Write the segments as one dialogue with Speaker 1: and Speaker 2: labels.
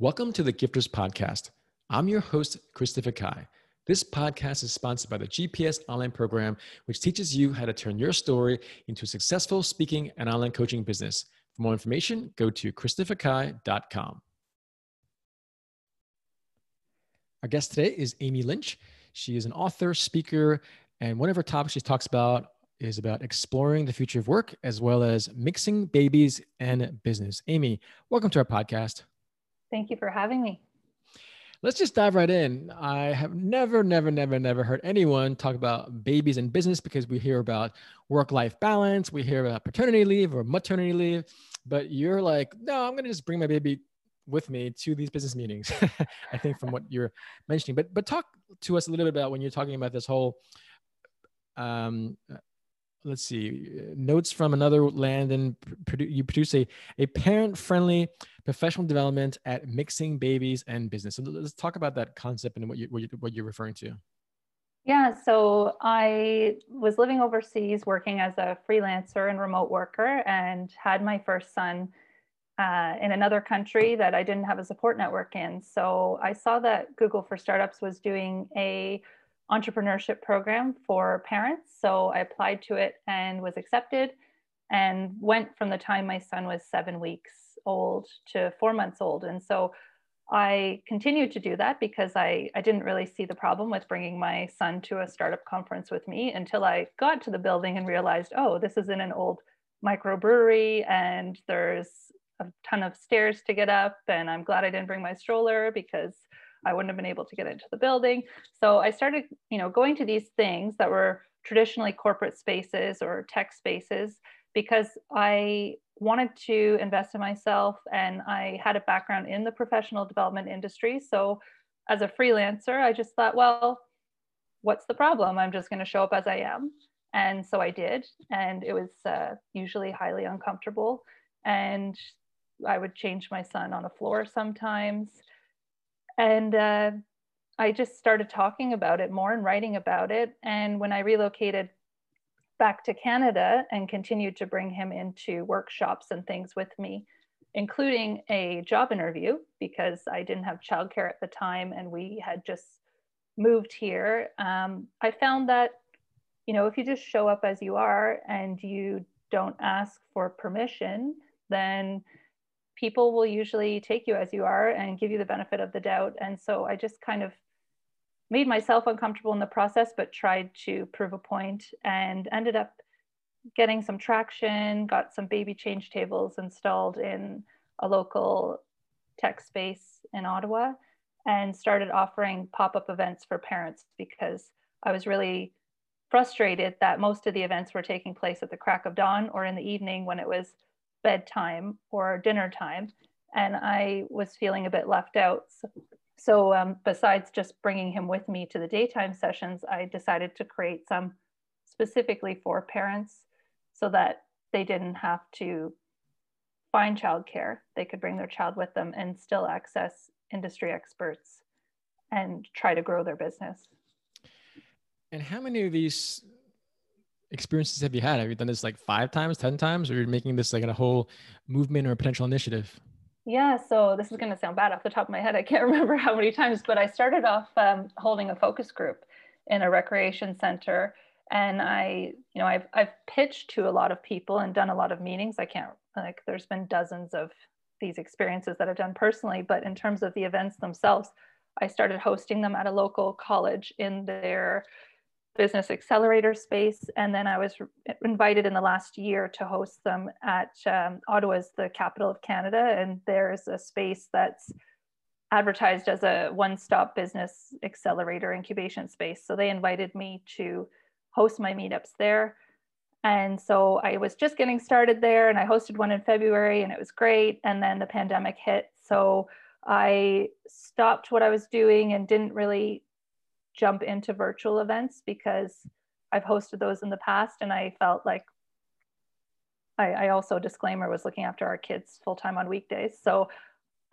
Speaker 1: Welcome to the Gifters Podcast. I'm your host, Christopher Kai. This podcast is sponsored by the GPS online program, which teaches you how to turn your story into a successful speaking and online coaching business. For more information, go to christopherkai.com. Our guest today is Amy Lynch. She is an author, speaker, and one of her topics she talks about is about exploring the future of work as well as mixing babies and business. Amy, welcome to our podcast.
Speaker 2: Thank you for having me.
Speaker 1: Let's just dive right in. I have never, never, never, never heard anyone talk about babies in business because we hear about work life balance, we hear about paternity leave or maternity leave, but you're like, no, I'm going to just bring my baby with me to these business meetings. I think from what you're mentioning, but but talk to us a little bit about when you're talking about this whole um, let's see notes from another land and you produce a, a parent friendly professional development at mixing babies and business. So let's talk about that concept and what, you, what, you, what you're referring to.
Speaker 2: Yeah so i was living overseas working as a freelancer and remote worker and had my first son uh, in another country that i didn't have a support network in. So i saw that google for startups was doing a entrepreneurship program for parents. So I applied to it and was accepted and went from the time my son was seven weeks old to four months old. And so I continued to do that because I, I didn't really see the problem with bringing my son to a startup conference with me until I got to the building and realized, oh, this is in an old microbrewery and there's a ton of stairs to get up. And I'm glad I didn't bring my stroller because I wouldn't have been able to get into the building. So I started, you know, going to these things that were traditionally corporate spaces or tech spaces because I wanted to invest in myself and I had a background in the professional development industry. So as a freelancer, I just thought, well, what's the problem? I'm just going to show up as I am. And so I did. And it was uh, usually highly uncomfortable. And I would change my son on a floor sometimes and uh, I just started talking about it more and writing about it. And when I relocated back to Canada and continued to bring him into workshops and things with me, including a job interview because I didn't have childcare at the time and we had just moved here. Um, I found that, you know, if you just show up as you are and you don't ask for permission, then people will usually take you as you are and give you the benefit of the doubt. And so I just kind of made myself uncomfortable in the process, but tried to prove a point and ended up getting some traction, got some baby change tables installed in a local tech space in Ottawa, and started offering pop up events for parents because I was really frustrated that most of the events were taking place at the crack of dawn or in the evening when it was bedtime or dinner time and i was feeling a bit left out. So, so um, besides just bringing him with me to the daytime sessions i decided to create some specifically for parents so that they didn't have to find childcare. They could bring their child with them and still access industry experts and try to grow their business.
Speaker 1: And how many of these experiences have you had? Have you done this like five times, 10 times, or you're making this like a whole movement or a potential initiative?
Speaker 2: Yeah, so this is going to sound bad off the top of my head. I can't remember how many times, but I started off um, holding a focus group in a recreation center. And I, you know, I've, I've pitched to a lot of people and done a lot of meetings. I can't, like, there's been dozens of these experiences that I've done personally, but in terms of the events themselves, I started hosting them at a local college in their business accelerator space. And then I was invited in the last year to host them at um, Ottawa's the capital of Canada. And there's a space that's advertised as a one-stop business accelerator incubation space. So they invited me to host my meetups there. And so I was just getting started there and I hosted one in February and it was great. And then the pandemic hit. So I stopped what I was doing and didn't really jump into virtual events because I've hosted those in the past and I felt like I, I also disclaimer was looking after our kids full time on weekdays. So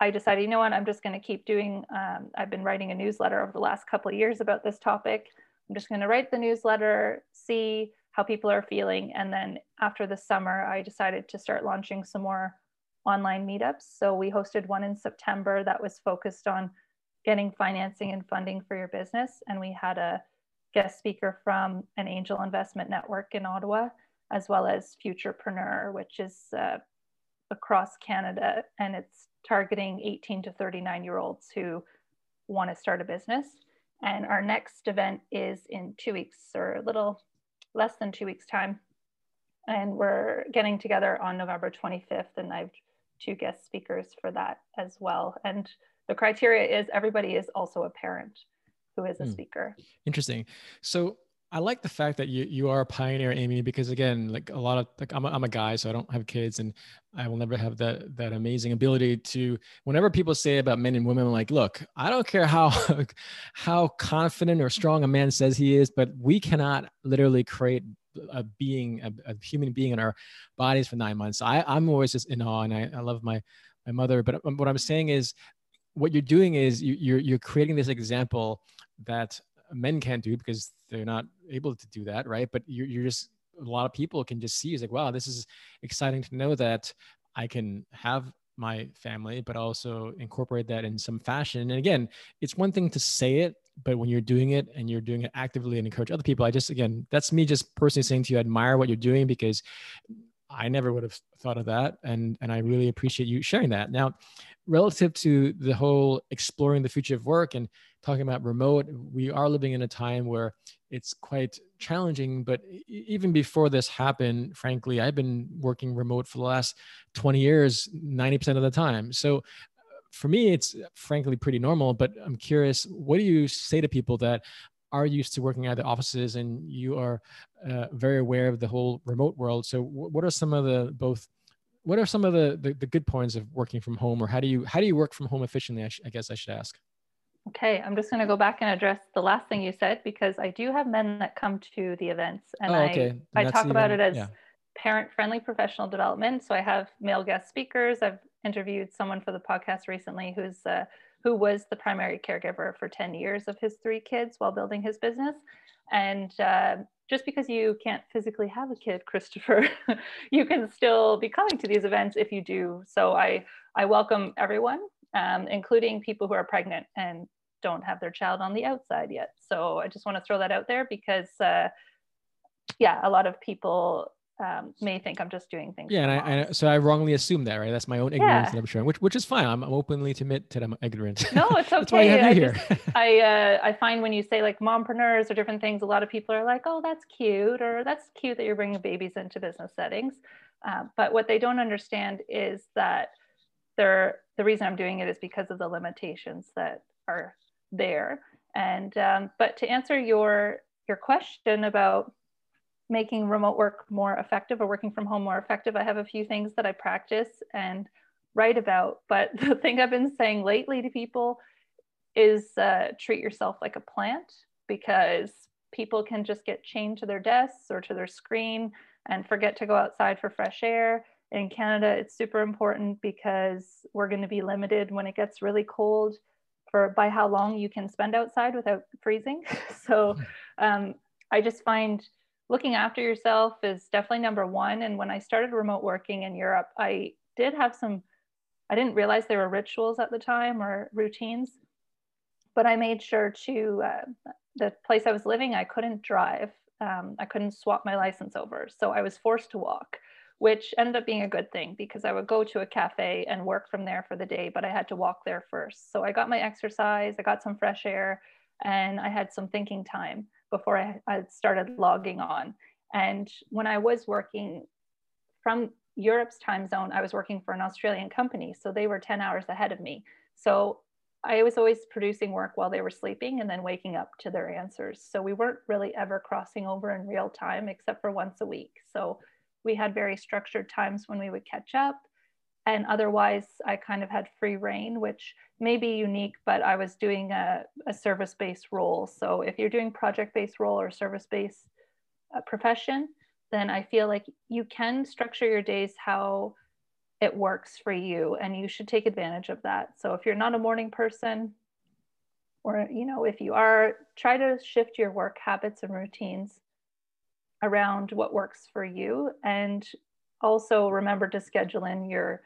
Speaker 2: I decided, you know what, I'm just going to keep doing. Um, I've been writing a newsletter over the last couple of years about this topic. I'm just going to write the newsletter, see how people are feeling, and then after the summer, I decided to start launching some more online meetups. So we hosted one in September that was focused on getting financing and funding for your business. And we had a guest speaker from an angel investment network in Ottawa, as well as Futurpreneur, which is uh, across Canada and it's targeting 18 to 39 year olds who want to start a business. And our next event is in two weeks or a little less than two weeks' time. And we're getting together on November 25th, and I have two guest speakers for that as well. And the criteria is everybody is also a parent who is a hmm. speaker.
Speaker 1: Interesting. So I like the fact that you you are a pioneer, Amy, because again, like a lot of like I'm a, I'm a guy, so I don't have kids, and I will never have that that amazing ability to. Whenever people say about men and women, I'm like, look, I don't care how how confident or strong a man says he is, but we cannot literally create a being, a, a human being in our bodies for nine months. I I'm always just in awe, and I, I love my my mother. But what I'm saying is, what you're doing is you, you're you're creating this example that men can't do because they're not able to do that, right? But you're, you're just a lot of people can just see it's like, wow, this is exciting to know that I can have my family, but also incorporate that in some fashion. And again, it's one thing to say it, but when you're doing it and you're doing it actively and encourage other people, I just again, that's me just personally saying to you, I admire what you're doing because I never would have thought of that. And and I really appreciate you sharing that. Now, relative to the whole exploring the future of work and talking about remote, we are living in a time where it's quite challenging. But even before this happened, frankly, I've been working remote for the last 20 years, 90% of the time. So for me, it's frankly pretty normal. But I'm curious, what do you say to people that are used to working at the offices and you are uh, very aware of the whole remote world? So, what are some of the both what are some of the, the, the good points of working from home or how do you how do you work from home efficiently I, sh- I guess i should ask
Speaker 2: okay i'm just going to go back and address the last thing you said because i do have men that come to the events and oh, okay. i, I talk about it as yeah. parent friendly professional development so i have male guest speakers i've interviewed someone for the podcast recently who's uh, who was the primary caregiver for 10 years of his three kids while building his business and uh, just because you can't physically have a kid, Christopher, you can still be coming to these events if you do. So I, I welcome everyone, um, including people who are pregnant and don't have their child on the outside yet. So I just want to throw that out there because, uh, yeah, a lot of people um, may think I'm just doing things.
Speaker 1: Yeah, and I, I, so I wrongly assume that, right? That's my own ignorance yeah. that I'm sharing, which which is fine. I'm, I'm openly to admit that I'm ignorant.
Speaker 2: No, it's okay. That's why you have I here. Just, I uh, I find when you say like mompreneurs or different things, a lot of people are like, oh, that's cute, or that's cute that you're bringing babies into business settings. Uh, but what they don't understand is that they're the reason I'm doing it is because of the limitations that are there. And um, but to answer your your question about making remote work more effective or working from home more effective, I have a few things that I practice and write about. But the thing I've been saying lately to people is uh, treat yourself like a plant because people can just get chained to their desks or to their screen and forget to go outside for fresh air. In Canada, it's super important because we're going to be limited when it gets really cold for by how long you can spend outside without freezing. so um, I just find looking after yourself is definitely number one. And when I started remote working in Europe, I did have some, I didn't realize there were rituals at the time or routines, but I made sure to, uh, the place I was living, I couldn't drive. Um, I couldn't swap my license over. So I was forced to walk, which ended up being a good thing because I would go to a cafe and work from there for the day, but I had to walk there first. So I got my exercise, I got some fresh air, and I had some thinking time before I, I started logging on. And when I was working from Europe's time zone, I was working for an Australian company. So they were 10 hours ahead of me. So I was always producing work while they were sleeping and then waking up to their answers. So we weren't really ever crossing over in real time except for once a week. So we had very structured times when we would catch up and otherwise i kind of had free reign which may be unique but i was doing a, a service-based role. So if you're doing project-based role or service-based uh, profession then i feel like you can structure your days how it works for you and you should take advantage of that. So if you're not a morning person or you know if you are try to shift your work habits and routines around what works for you and also remember to schedule in your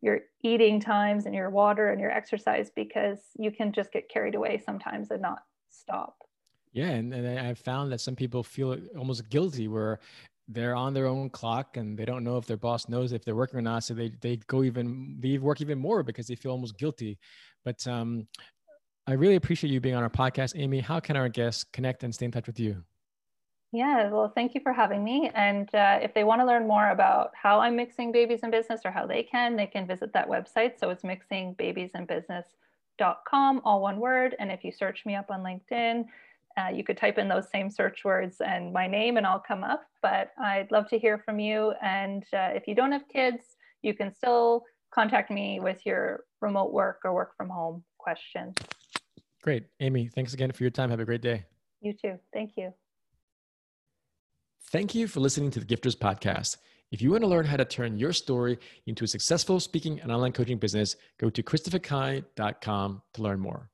Speaker 2: your eating times and your water and your exercise because you can just get carried away sometimes and not stop.
Speaker 1: Yeah, and, and I've found that some people feel almost guilty where they're on their own clock and they don't know if their boss knows if they're working or not. So they they go even they work even more because they feel almost guilty. But um, I really appreciate you being on our podcast, Amy. How can our guests connect and stay in touch with you?
Speaker 2: Yeah, well, thank you for having me. And uh, if they want to learn more about how I'm mixing babies in business or how they can, they can visit that website. So it's mixingbabiesandbusiness.com, all one word. And if you search me up on LinkedIn, uh, you could type in those same search words and my name and I'll come up. But I'd love to hear from you. And uh, if you don't have kids, you can still contact me with your remote work or work from home questions.
Speaker 1: Great. Amy, thanks again for your time. Have a great day.
Speaker 2: You too. Thank you.
Speaker 1: Thank you for listening to the Gifters Podcast. If you want to learn how to turn your story into a successful speaking and online coaching business, go to christopherkai.com to learn more.